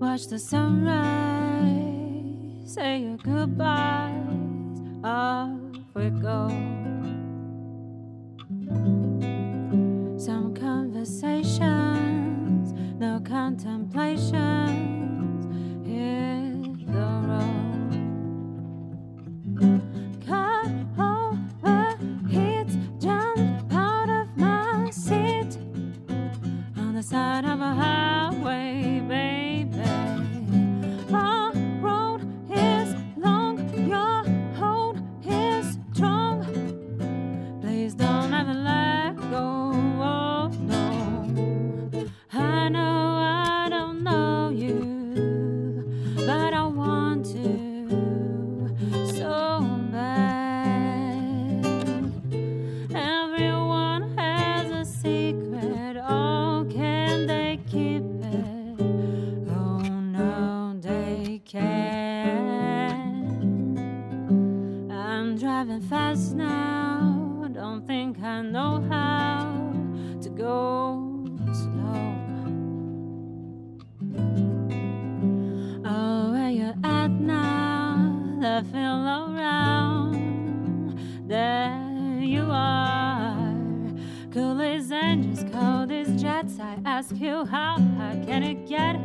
Watch the sunrise, say your goodbyes, off we go. Some conversations, no contemplations, side of a highway, driving fast now. Don't think I know how to go slow. Oh, where you at now? The feel around. There you are. Cool as angels, cold as jets. I ask you how high can it get?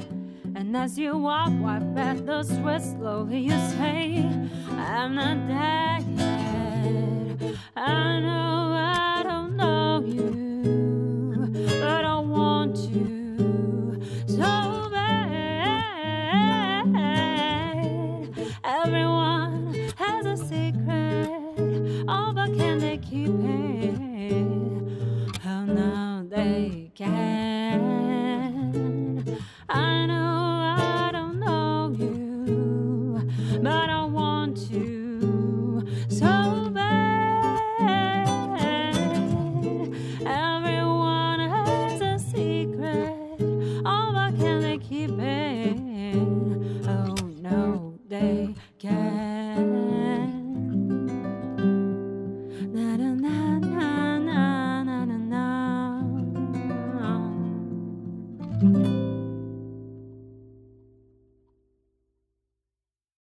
And as you walk, wipe at the sweat slowly. You say, I'm not dead. I keeping. Oh, no, they can. I know I don't know you, but I want to so bad. Everyone has a secret. Oh, why can they keep it? na na na na na